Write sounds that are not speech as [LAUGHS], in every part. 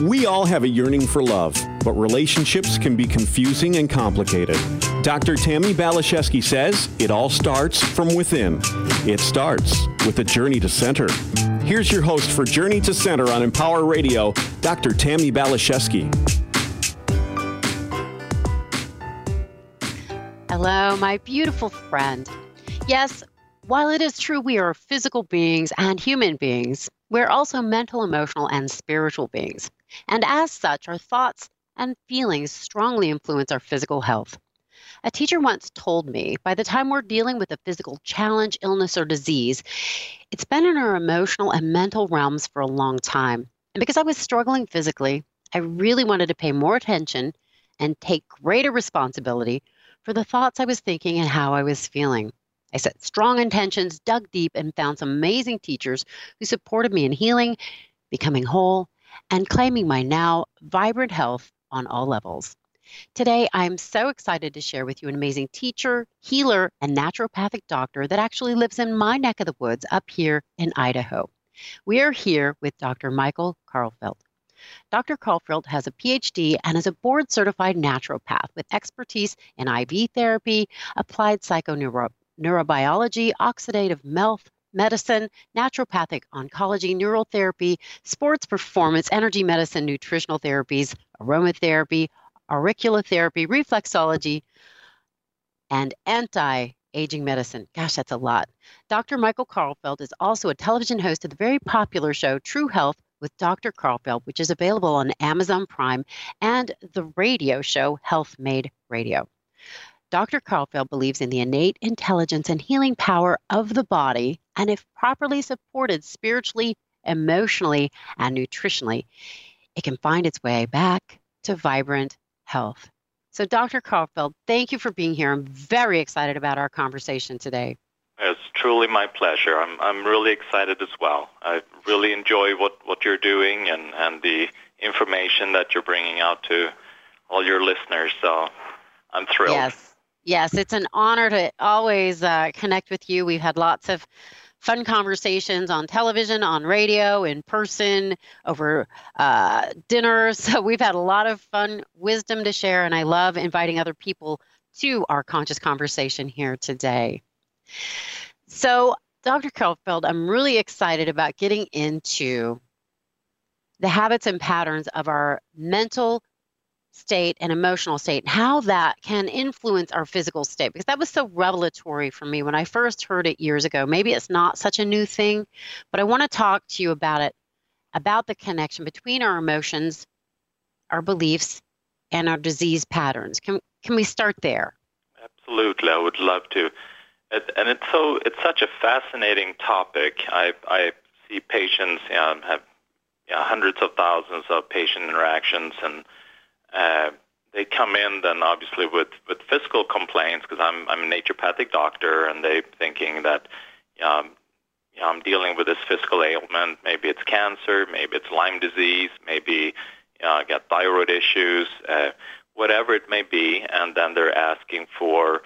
We all have a yearning for love, but relationships can be confusing and complicated. Dr. Tammy Balashevsky says it all starts from within. It starts with a journey to center. Here's your host for Journey to Center on Empower Radio, Dr. Tammy Balashevsky. Hello, my beautiful friend. Yes, while it is true we are physical beings and human beings, we're also mental, emotional, and spiritual beings. And as such, our thoughts and feelings strongly influence our physical health. A teacher once told me by the time we're dealing with a physical challenge, illness, or disease, it's been in our emotional and mental realms for a long time. And because I was struggling physically, I really wanted to pay more attention and take greater responsibility for the thoughts I was thinking and how I was feeling. I set strong intentions, dug deep, and found some amazing teachers who supported me in healing, becoming whole, and claiming my now vibrant health on all levels. Today, I'm so excited to share with you an amazing teacher, healer, and naturopathic doctor that actually lives in my neck of the woods up here in Idaho. We are here with Dr. Michael Karlfeldt. Dr. Karlfeldt has a PhD and is a board certified naturopath with expertise in IV therapy, applied psychoneuro- neurobiology, oxidative health, medicine, naturopathic oncology, neural therapy, sports performance, energy medicine, nutritional therapies, aromatherapy, auriculotherapy, reflexology, and anti aging medicine. Gosh, that's a lot. Dr. Michael Karlfeldt is also a television host of the very popular show True Health with Dr. Karlfeldt, which is available on Amazon Prime, and the radio show Health Made Radio. Dr. Karlfeldt believes in the innate intelligence and healing power of the body, and if properly supported spiritually, emotionally, and nutritionally, it can find its way back to vibrant health. So, Dr. Karlfeldt, thank you for being here. I'm very excited about our conversation today. It's truly my pleasure. I'm, I'm really excited as well. I really enjoy what, what you're doing and, and the information that you're bringing out to all your listeners. So I'm thrilled. Yes. Yes, it's an honor to always uh, connect with you. We've had lots of fun conversations on television, on radio, in person, over uh, dinner. [LAUGHS] So we've had a lot of fun wisdom to share, and I love inviting other people to our conscious conversation here today. So, Dr. Karlfeldt, I'm really excited about getting into the habits and patterns of our mental state and emotional state, and how that can influence our physical state. Because that was so revelatory for me when I first heard it years ago. Maybe it's not such a new thing, but I want to talk to you about it, about the connection between our emotions, our beliefs, and our disease patterns. Can, can we start there? Absolutely, I would love to. And it's so it's such a fascinating topic. I, I see patients you know, have you know, hundreds of thousands of patient interactions and uh, they come in then obviously with, with physical complaints because I'm, I'm a naturopathic doctor and they thinking that um, you know, I'm dealing with this physical ailment. Maybe it's cancer, maybe it's Lyme disease, maybe you know, I got thyroid issues, uh, whatever it may be. And then they're asking for,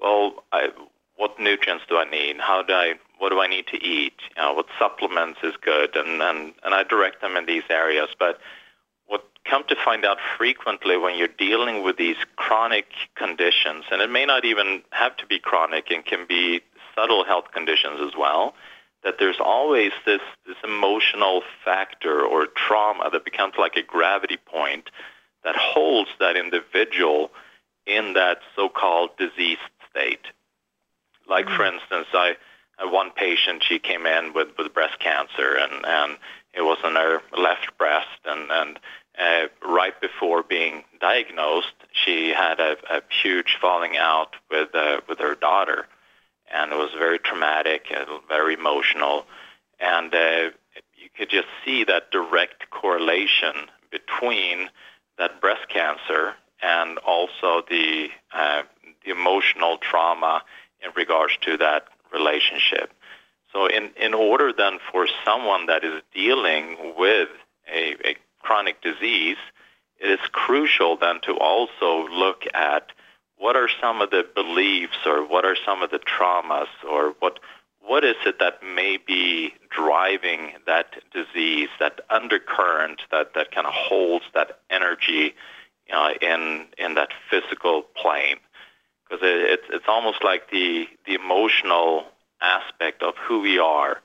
well, I, what nutrients do I need? How do I, what do I need to eat? You know, what supplements is good? And, and, and I direct them in these areas. But come to find out frequently when you're dealing with these chronic conditions, and it may not even have to be chronic and can be subtle health conditions as well, that there's always this, this emotional factor or trauma that becomes like a gravity point that holds that individual in that so-called diseased state. Like, mm-hmm. for instance, I, I one patient, she came in with, with breast cancer, and, and it was on her left breast, and, and uh, right before being diagnosed, she had a, a huge falling out with uh, with her daughter, and it was very traumatic, and very emotional, and uh, you could just see that direct correlation between that breast cancer and also the uh, the emotional trauma in regards to that relationship. So, in in order then for someone that is dealing with a, a chronic disease, it is crucial then to also look at what are some of the beliefs or what are some of the traumas or what what is it that may be driving that disease, that undercurrent that, that kind of holds that energy uh, in in that physical plane? Because it, it's it's almost like the the emotional aspect of who we are,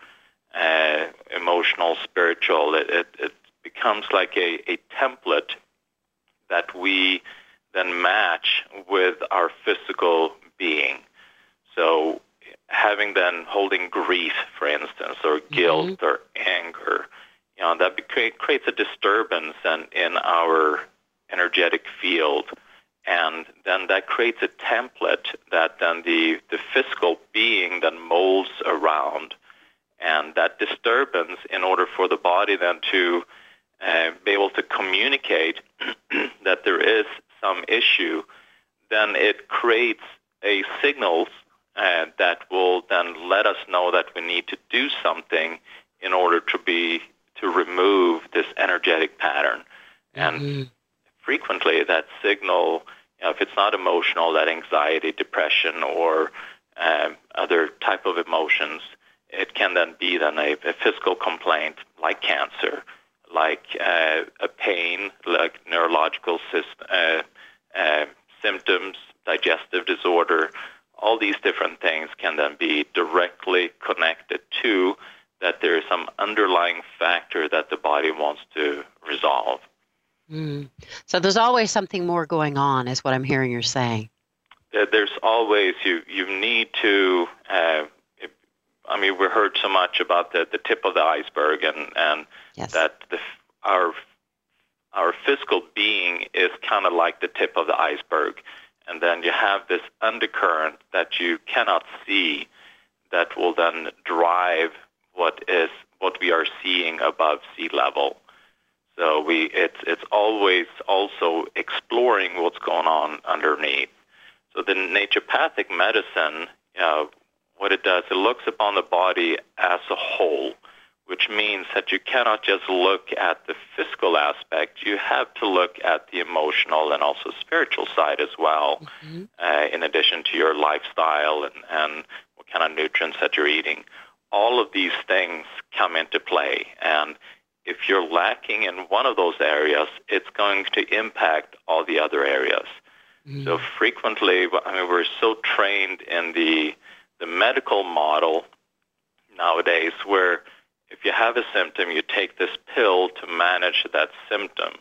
uh, emotional, spiritual. It, it, it becomes like a, a template that we then match with our physical being. So having then holding grief, for instance, or mm-hmm. guilt mm-hmm. or anger, you know, that creates a disturbance in, in our energetic field. And then that creates a template that then the, the physical being then molds around. And that disturbance, in order for the body then to uh, be able to communicate [CLEARS THROAT] that there is some issue, then it creates a signal uh, that will then let us know that we need to do something in order to be to remove this energetic pattern. And mm-hmm. frequently, that signal, you know, if it's not emotional, that anxiety, depression, or um, other type of emotions, it can then be then a, a physical complaint like cancer, like uh, a pain, like neurological system, uh, uh, symptoms, digestive disorder, all these different things can then be directly connected to that there is some underlying factor that the body wants to resolve. Mm. So there's always something more going on, is what I'm hearing you're saying. There's always you. You need to. I mean, we heard so much about the, the tip of the iceberg, and and yes. that the, our our physical being is kind of like the tip of the iceberg and then you have this undercurrent that you cannot see that will then drive what is what we are seeing above sea level. So we it's it's always also exploring what's going on underneath. So the naturopathic medicine, you know, what it does, it looks upon the body as a whole which means that you cannot just look at the physical aspect. You have to look at the emotional and also spiritual side as well, mm-hmm. uh, in addition to your lifestyle and, and what kind of nutrients that you're eating. All of these things come into play. And if you're lacking in one of those areas, it's going to impact all the other areas. Mm-hmm. So frequently, I mean, we're so trained in the, the medical model nowadays where – if you have a symptom, you take this pill to manage that symptom.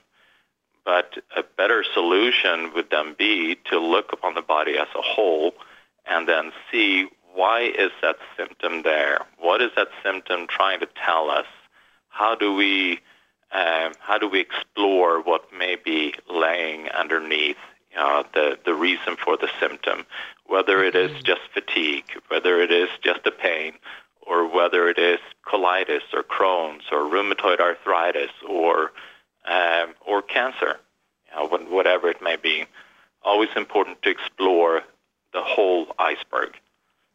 But a better solution would then be to look upon the body as a whole and then see why is that symptom there? What is that symptom trying to tell us? How do we um, how do we explore what may be laying underneath uh, the the reason for the symptom? Whether it is just fatigue, whether it is just a pain, or whether it is colitis or Crohn's or rheumatoid arthritis or um, or cancer, you know, whatever it may be. Always important to explore the whole iceberg.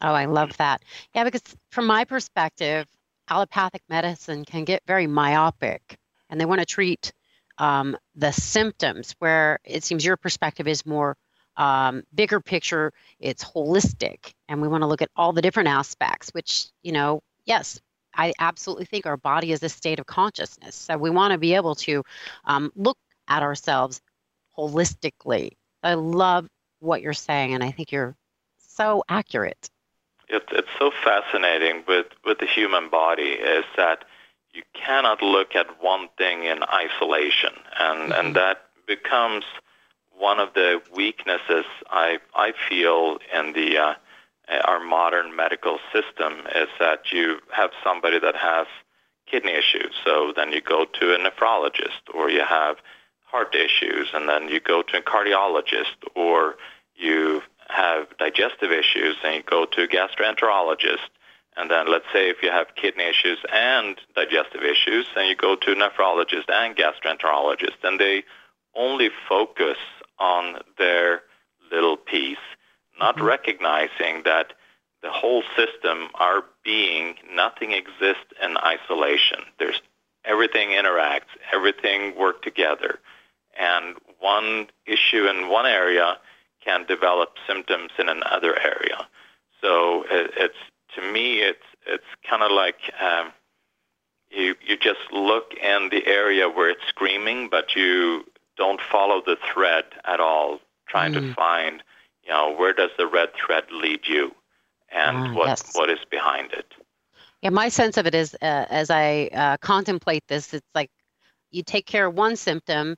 Oh, I love that. Yeah, because from my perspective, allopathic medicine can get very myopic, and they want to treat um, the symptoms, where it seems your perspective is more um, bigger picture, it's holistic, and we want to look at all the different aspects, which, you know, yes, I absolutely think our body is a state of consciousness. So we want to be able to um, look at ourselves holistically. I love what you're saying, and I think you're so accurate. It, it's so fascinating with, with the human body is that you cannot look at one thing in isolation, and, mm-hmm. and that becomes – one of the weaknesses I, I feel in the uh, our modern medical system is that you have somebody that has kidney issues, so then you go to a nephrologist, or you have heart issues, and then you go to a cardiologist, or you have digestive issues, and you go to a gastroenterologist. And then let's say if you have kidney issues and digestive issues, then you go to a nephrologist and gastroenterologist, and they only focus on their little piece, not mm-hmm. recognizing that the whole system, our being, nothing exists in isolation. There's everything interacts, everything work together, and one issue in one area can develop symptoms in another area. So it, it's to me, it's it's kind of like um, you you just look in the area where it's screaming, but you don't follow the thread at all, trying mm. to find you know where does the red thread lead you, and ah, what yes. what is behind it. Yeah, my sense of it is uh, as I uh, contemplate this, it's like you take care of one symptom,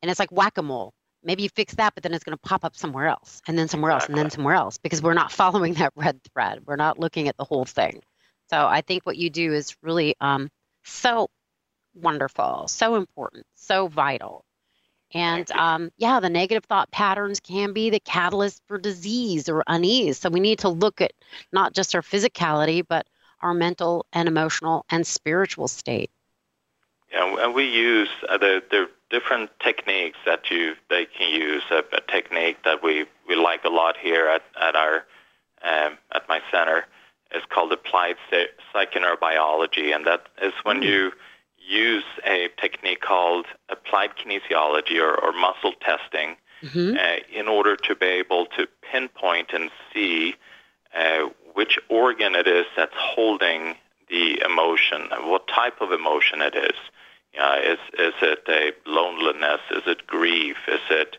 and it's like whack a mole. Maybe you fix that, but then it's going to pop up somewhere else, and then somewhere else, and then somewhere else, because we're not [LAUGHS] following that red thread. We're not looking at the whole thing. So I think what you do is really um, so wonderful, so important, so vital. And um, yeah, the negative thought patterns can be the catalyst for disease or unease. So we need to look at not just our physicality, but our mental and emotional and spiritual state. Yeah, and we use uh, the, the different techniques that you they can use. A, a, technique that we, we like a lot here at, at our um, at my center is called applied psychoneurobiology, and that is when mm. you use a technique called applied kinesiology or, or muscle testing mm-hmm. uh, in order to be able to pinpoint and see uh, which organ it is that's holding the emotion, and what type of emotion it is. Uh, is is it a loneliness? Is it grief? Is it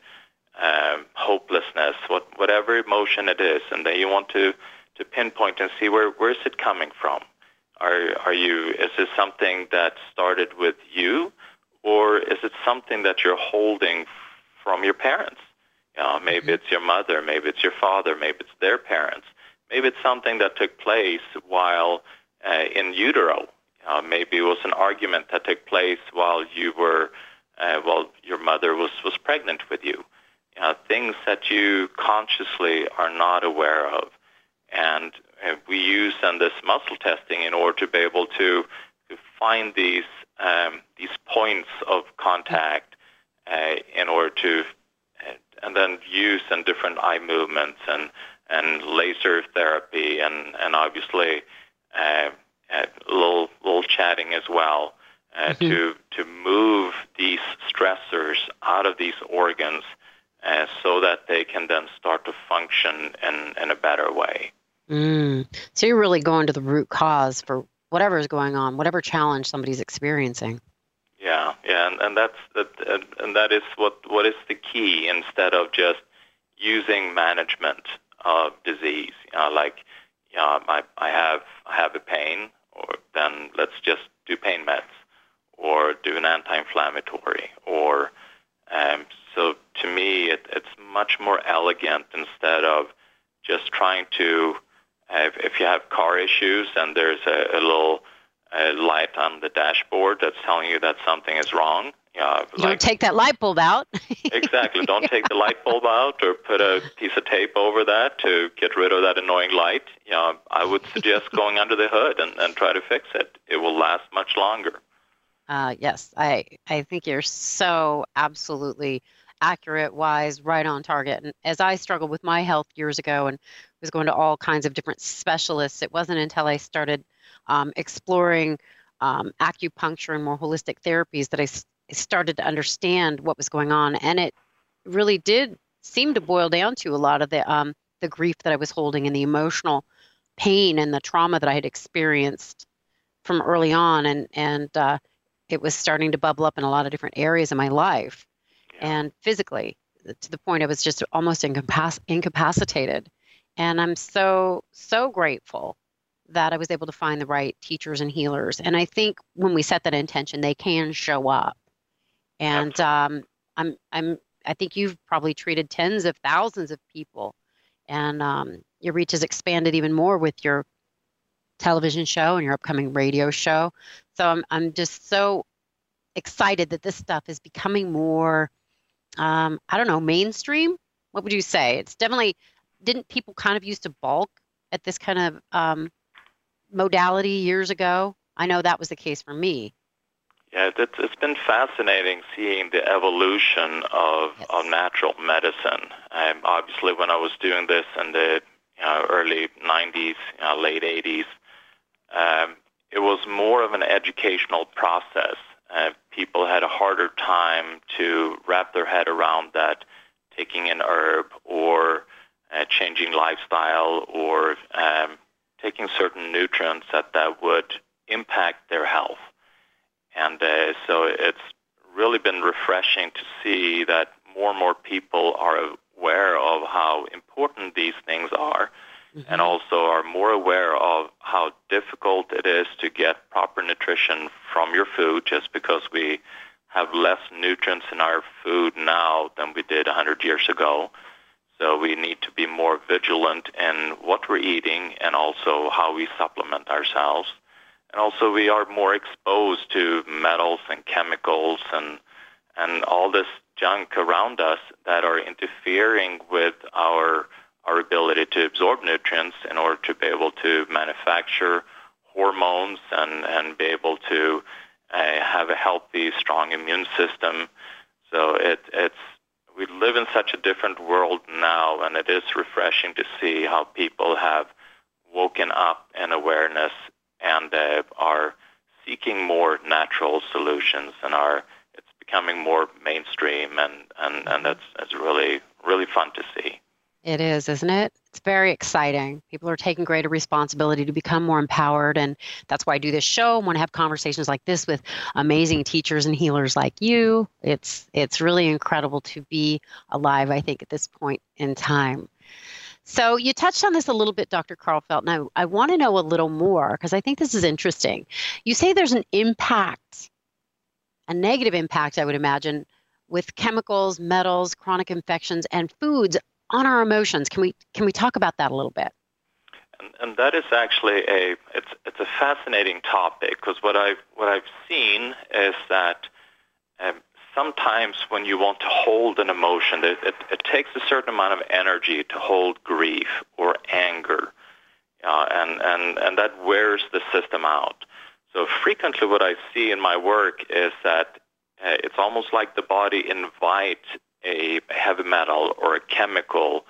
um, hopelessness? What whatever emotion it is, and then you want to to pinpoint and see where where is it coming from. Are are you? Is this something that started with you, or is it something that you're holding from your parents? You know, maybe mm-hmm. it's your mother, maybe it's your father, maybe it's their parents, maybe it's something that took place while uh, in utero. Uh, maybe it was an argument that took place while you were, uh, while your mother was, was pregnant with you. Uh, things that you consciously are not aware of. And uh, we use then this muscle testing in order to be able to, to find these, um, these points of contact uh, in order to, uh, and then use in different eye movements and, and laser therapy and, and obviously uh, a little little chatting as well uh, mm-hmm. to to move these stressors out of these organs uh, so that they can then start to function in, in a better way. Mm. So you're really going to the root cause for whatever is going on, whatever challenge somebody's experiencing. Yeah, yeah, and, and that's that, and that is what what is the key instead of just using management of disease. You know, like you know, I I have I have a pain or then let's just do pain meds or do an anti-inflammatory or um, so to me it, it's much more elegant instead of just trying to uh, if, if you have car issues and there's a, a little uh, light on the dashboard that's telling you that something is wrong yeah, you like, don't take that light bulb out. [LAUGHS] exactly. Don't take the light bulb out or put a piece of tape over that to get rid of that annoying light. You know, I would suggest going under the hood and, and try to fix it. It will last much longer. Uh, yes, I, I think you're so absolutely accurate, wise, right on target. And as I struggled with my health years ago and was going to all kinds of different specialists, it wasn't until I started um, exploring um, acupuncture and more holistic therapies that I started to understand what was going on, and it really did seem to boil down to a lot of the um, the grief that I was holding and the emotional pain and the trauma that I had experienced from early on, and and uh, it was starting to bubble up in a lot of different areas of my life, and physically to the point I was just almost incapac- incapacitated. And I'm so so grateful that I was able to find the right teachers and healers. And I think when we set that intention, they can show up. And um, I'm, I'm, I think you've probably treated tens of thousands of people, and um, your reach has expanded even more with your television show and your upcoming radio show. So I'm, I'm just so excited that this stuff is becoming more, um, I don't know, mainstream. What would you say? It's definitely. Didn't people kind of used to balk at this kind of um, modality years ago? I know that was the case for me. Yeah, it's, it's been fascinating seeing the evolution of, yes. of natural medicine. Um, obviously, when I was doing this in the you know, early 90s, you know, late 80s, um, it was more of an educational process. Uh, people had a harder time to wrap their head around that taking an herb or uh, changing lifestyle or um, taking certain nutrients that that would impact their health. And uh, so it's really been refreshing to see that more and more people are aware of how important these things are mm-hmm. and also are more aware of how difficult it is to get proper nutrition from your food just because we have less nutrients in our food now than we did 100 years ago. So we need to be more vigilant in what we're eating and also how we supplement ourselves. And also we are more exposed to metals and chemicals and and all this junk around us that are interfering with our our ability to absorb nutrients in order to be able to manufacture hormones and, and be able to uh, have a healthy, strong immune system. So it, it's we live in such a different world now, and it is refreshing to see how people have woken up in awareness and uh, are seeking more natural solutions and are it's becoming more mainstream and, and, and that's, that's really really fun to see. It is, isn't it? It's very exciting. People are taking greater responsibility to become more empowered. And that's why I do this show. I want to have conversations like this with amazing teachers and healers like you. It's it's really incredible to be alive, I think, at this point in time. So you touched on this a little bit, Dr. Karlfeldt. Now I want to know a little more because I think this is interesting. You say there's an impact, a negative impact, I would imagine, with chemicals, metals, chronic infections, and foods on our emotions. Can we can we talk about that a little bit? And, and that is actually a it's it's a fascinating topic because what I what I've seen is that um, sometimes when you want to hold an emotion, it, it, it, takes a certain amount of energy to hold grief or anger, uh, and and and that wears the system out. So frequently, what I see in my work is that uh, it's almost like the body invites a heavy metal or a chemical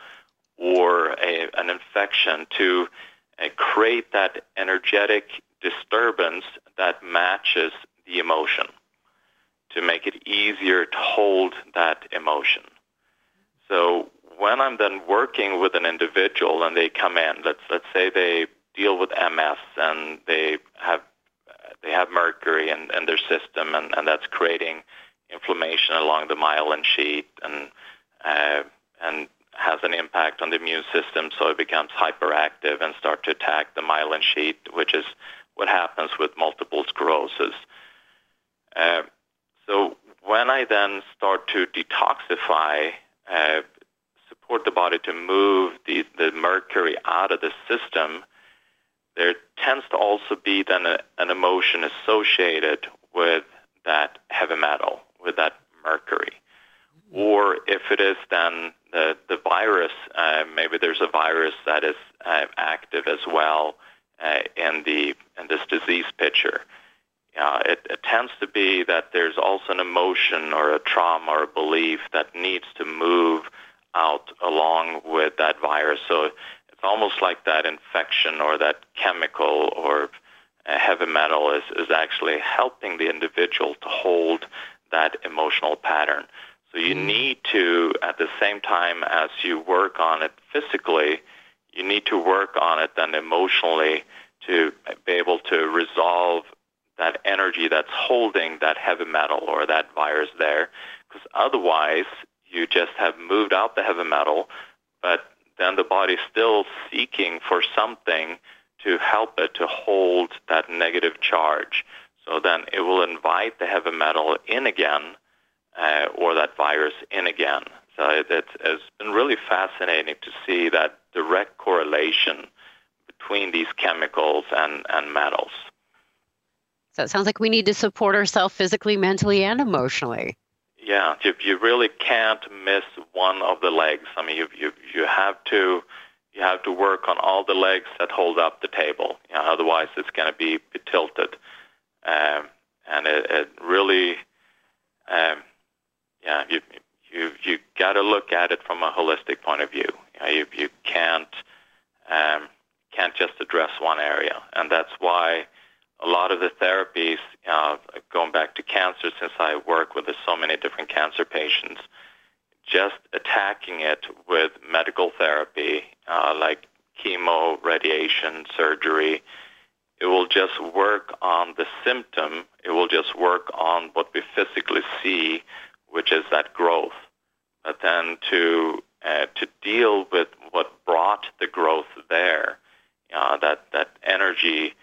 or a, an infection to uh, create that energetic disturbance that matches the emotion to make it easier to hold that emotion. So when I'm then working with an individual and they come in, let's let's say they deal with MS and they have they have mercury in, in their system and, and that's creating inflammation along the myelin sheath and uh, and has an impact on the immune system, so it becomes hyperactive and start to attack the myelin sheath, which is what happens with multiple sclerosis. Uh, so when I then start to detoxify, uh, support the body to move the, the mercury out of the system, there tends to also be then a, an emotion associated with that heavy metal with that mercury. Or if it is then the, the virus, uh, maybe there's a virus that is uh, active as well uh, in, the, in this disease picture. Uh, it, it tends to be that there's also an emotion or a trauma or a belief that needs to move out along with that virus. So it's almost like that infection or that chemical or heavy metal is, is actually helping the individual to hold that emotional pattern. So you mm. need to, at the same time as you work on it physically, you need to work on it then emotionally to be able to resolve that energy that's holding that heavy metal or that virus there. Because otherwise, you just have moved out the heavy metal, but then the body's still seeking for something to help it to hold that negative charge. So then it will invite the heavy metal in again uh, or that virus in again. It, it's been really fascinating to see that direct correlation between these chemicals and, and metals. So it sounds like we need to support ourselves physically, mentally, and emotionally. Yeah, you, you really can't miss one of the legs. I mean, you, you, you have to you have to work on all the legs that hold up the table. You know, otherwise, it's going to be, be tilted. Um, and it, it really, um, yeah, you you you got to look at it from a holistic point of view. You, you can't um, can't just address one area, and that's why a lot of the therapies, uh, going back to cancer, since I work with so many different cancer patients, just attacking it with medical therapy, uh, like chemo, radiation, surgery. It will just work on the symptom. It will just work on what we physically see, which is that growth. But then to uh, to deal with what brought the growth there, uh, that that energy,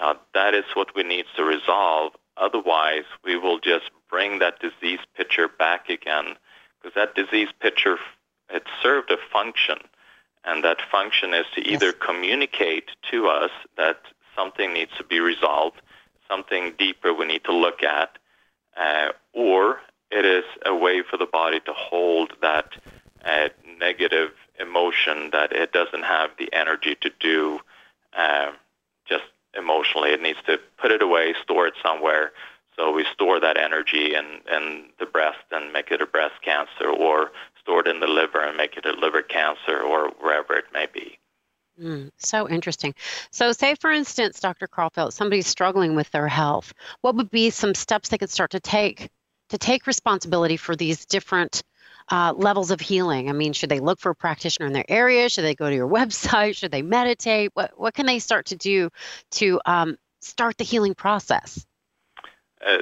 uh, that is what we need to resolve. Otherwise, we will just bring that disease picture back again, because that disease picture it served a function, and that function is to either yes. communicate to us that something needs to be resolved, something deeper we need to look at, uh, or it is a way for the body to hold that uh, negative emotion that it doesn't have the energy to do uh, just emotionally. It needs to put it away, store it somewhere. So we store that energy in, in the breast and make it a breast cancer, or store it in the liver and make it a liver cancer, or wherever it may be. Mm, so interesting. So, say for instance, Dr. Karlfeldt, somebody's struggling with their health. What would be some steps they could start to take to take responsibility for these different uh, levels of healing? I mean, should they look for a practitioner in their area? Should they go to your [LAUGHS] website? Should they meditate? What what can they start to do to um, start the healing process? Uh,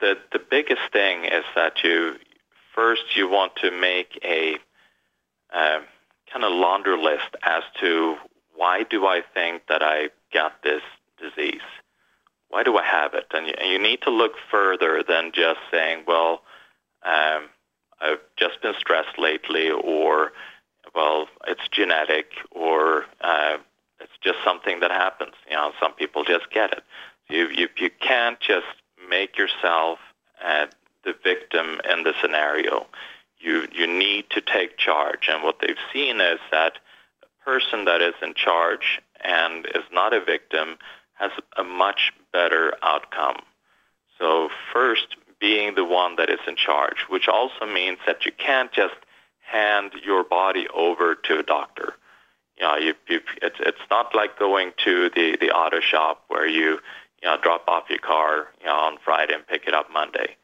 the the biggest thing is that you first you want to make a um, kind of laundry list as to why do I think that I got this disease? Why do I have it? And you, and you need to look further than just saying, well, um, I've just been stressed lately, or well, it's genetic, or uh, it's just something that happens. You know, some people just get it. You you you can't just make yourself uh, the victim in the scenario. You you need to take charge, and what they've seen is that a person that is in charge and is not a victim has a much better outcome. So first, being the one that is in charge, which also means that you can't just hand your body over to a doctor. You know, you, you, it's, it's not like going to the, the auto shop where you, you know, drop off your car you know, on Friday and pick it up Monday.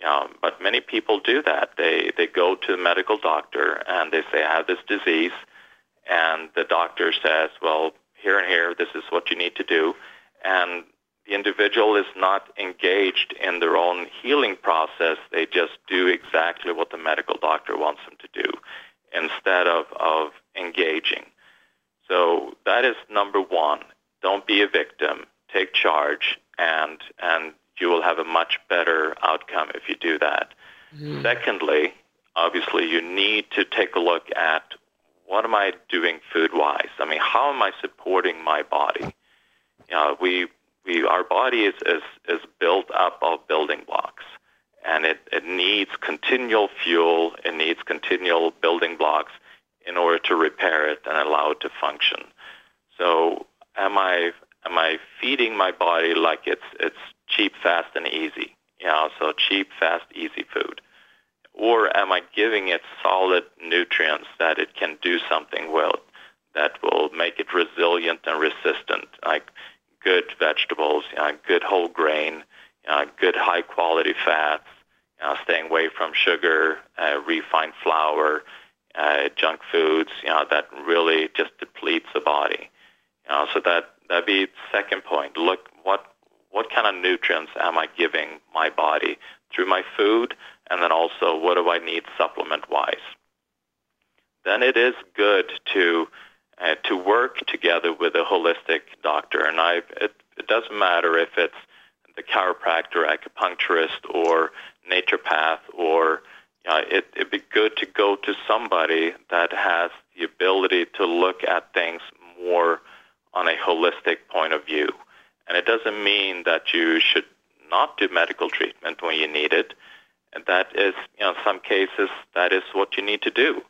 You know, but many people do that. They, they go to the medical doctor and they say, I have this disease. And the doctor says, well, here and here, this is what you need to do. And the individual is not engaged in their own healing process. They just do exactly what the medical doctor wants them to do instead of, of engaging. So that is number one. Don't be a victim. Take charge, and and you will have a much better outcome if you do that. Mm. Secondly, obviously, you need to take a look at what am I doing food wise. I mean, how am I supporting my body? You know, we we our body is, is, is built up of building blocks and it, it needs continual fuel, it needs continual building blocks in order to repair it and allow it to function. So am I am I feeding my body like it's it's cheap, fast and easy? You know, so cheap, fast, easy food. Or am I giving it solid nutrients that it can do something with that will make it resilient and resistant? Like good vegetables, know, good whole grain, know, good high quality fats, know, staying away from sugar, uh, refined flour, uh, junk foods, you know, that really just depletes the body. You know, so that that'd be second point. Look what what kind of nutrients am I giving my body through my food, and then also what do I need supplement wise. Then it is good to uh, to work together with a holistic doctor. And I, it, it doesn't matter if it's the chiropractor, acupuncturist, or naturopath, or uh, it, it'd be good to go to somebody that has the ability to look at things more on a holistic point of view. And it doesn't mean that you should not do medical treatment when you need it. And that is, you know, in some cases, that is what you need to do.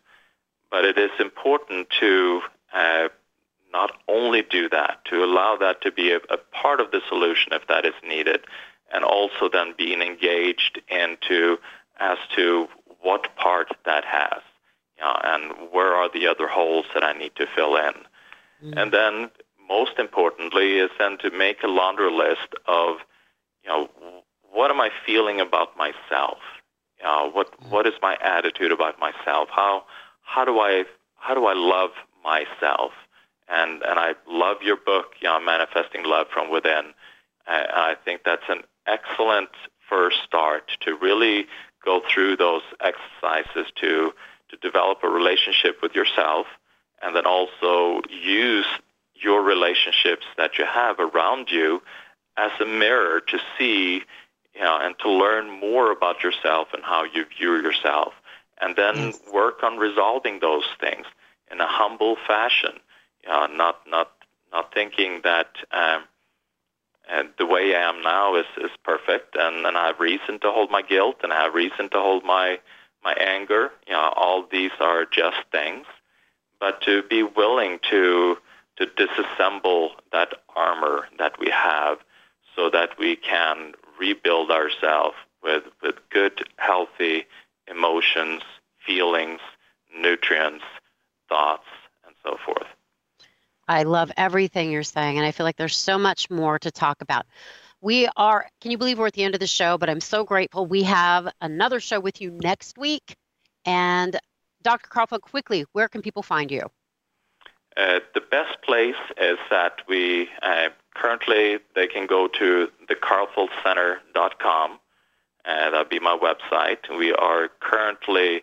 But it is important to uh, not only do that, to allow that to be a, a part of the solution if that is needed, and also then being engaged into as to what part that has, you know, and where are the other holes that I need to fill in. Mm-hmm. And then most importantly is then to make a laundry list of, you know, what am I feeling about myself? You know, what mm-hmm. what is my attitude about myself? How how do I how do I love myself And and I love your book, you know, Manifesting Love from Within. I, I think that's an excellent first start to really go through those exercises to to develop a relationship with yourself and then also use your relationships that you have around you as a mirror to see you know, and to learn more about yourself and how you view yourself and then yes. work on resolving those things in a humble fashion you know, not not not thinking that um, and the way I am now is, is perfect, and, and I have reason to hold my guilt, and I have reason to hold my my anger. You know, all these are just things, but to be willing to to disassemble that armor that we have, so that we can rebuild ourselves with with good, healthy emotions, feelings, nutrients, thoughts, and so forth. I love everything you're saying, and I feel like there's so much more to talk about. We are, can you believe we're at the end of the show? But I'm so grateful. We have another show with you next week. And Dr. Karlfeldt, quickly, where can people find you? Uh, the best place is that we uh, currently they can go to thekarlfeldtcenter.com. Uh, that'll be my website. We are currently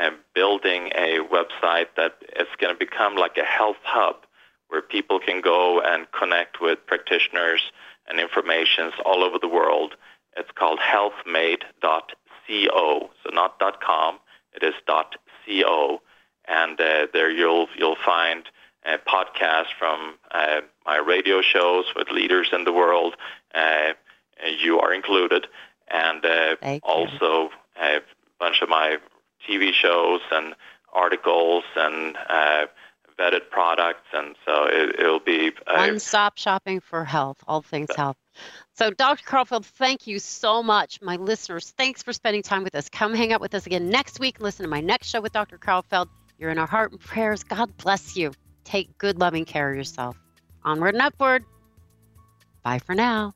uh, building a website that is going to become like a health hub where people can go and connect with practitioners and informations all over the world. It's called healthmade.co, so not .com, it is .co, and uh, there you'll you'll find a podcast from uh, my radio shows with leaders in the world. Uh, you are included, and uh, also a bunch of my TV shows and articles and uh, vetted products, and so it, will be a, one-stop shopping for health, all things health. So, Dr. Karlfeldt, thank you so much. My listeners, thanks for spending time with us. Come hang out with us again next week. Listen to my next show with Dr. Karlfeldt. You're in our heart and prayers. God bless you. Take good, loving care of yourself. Onward and upward. Bye for now.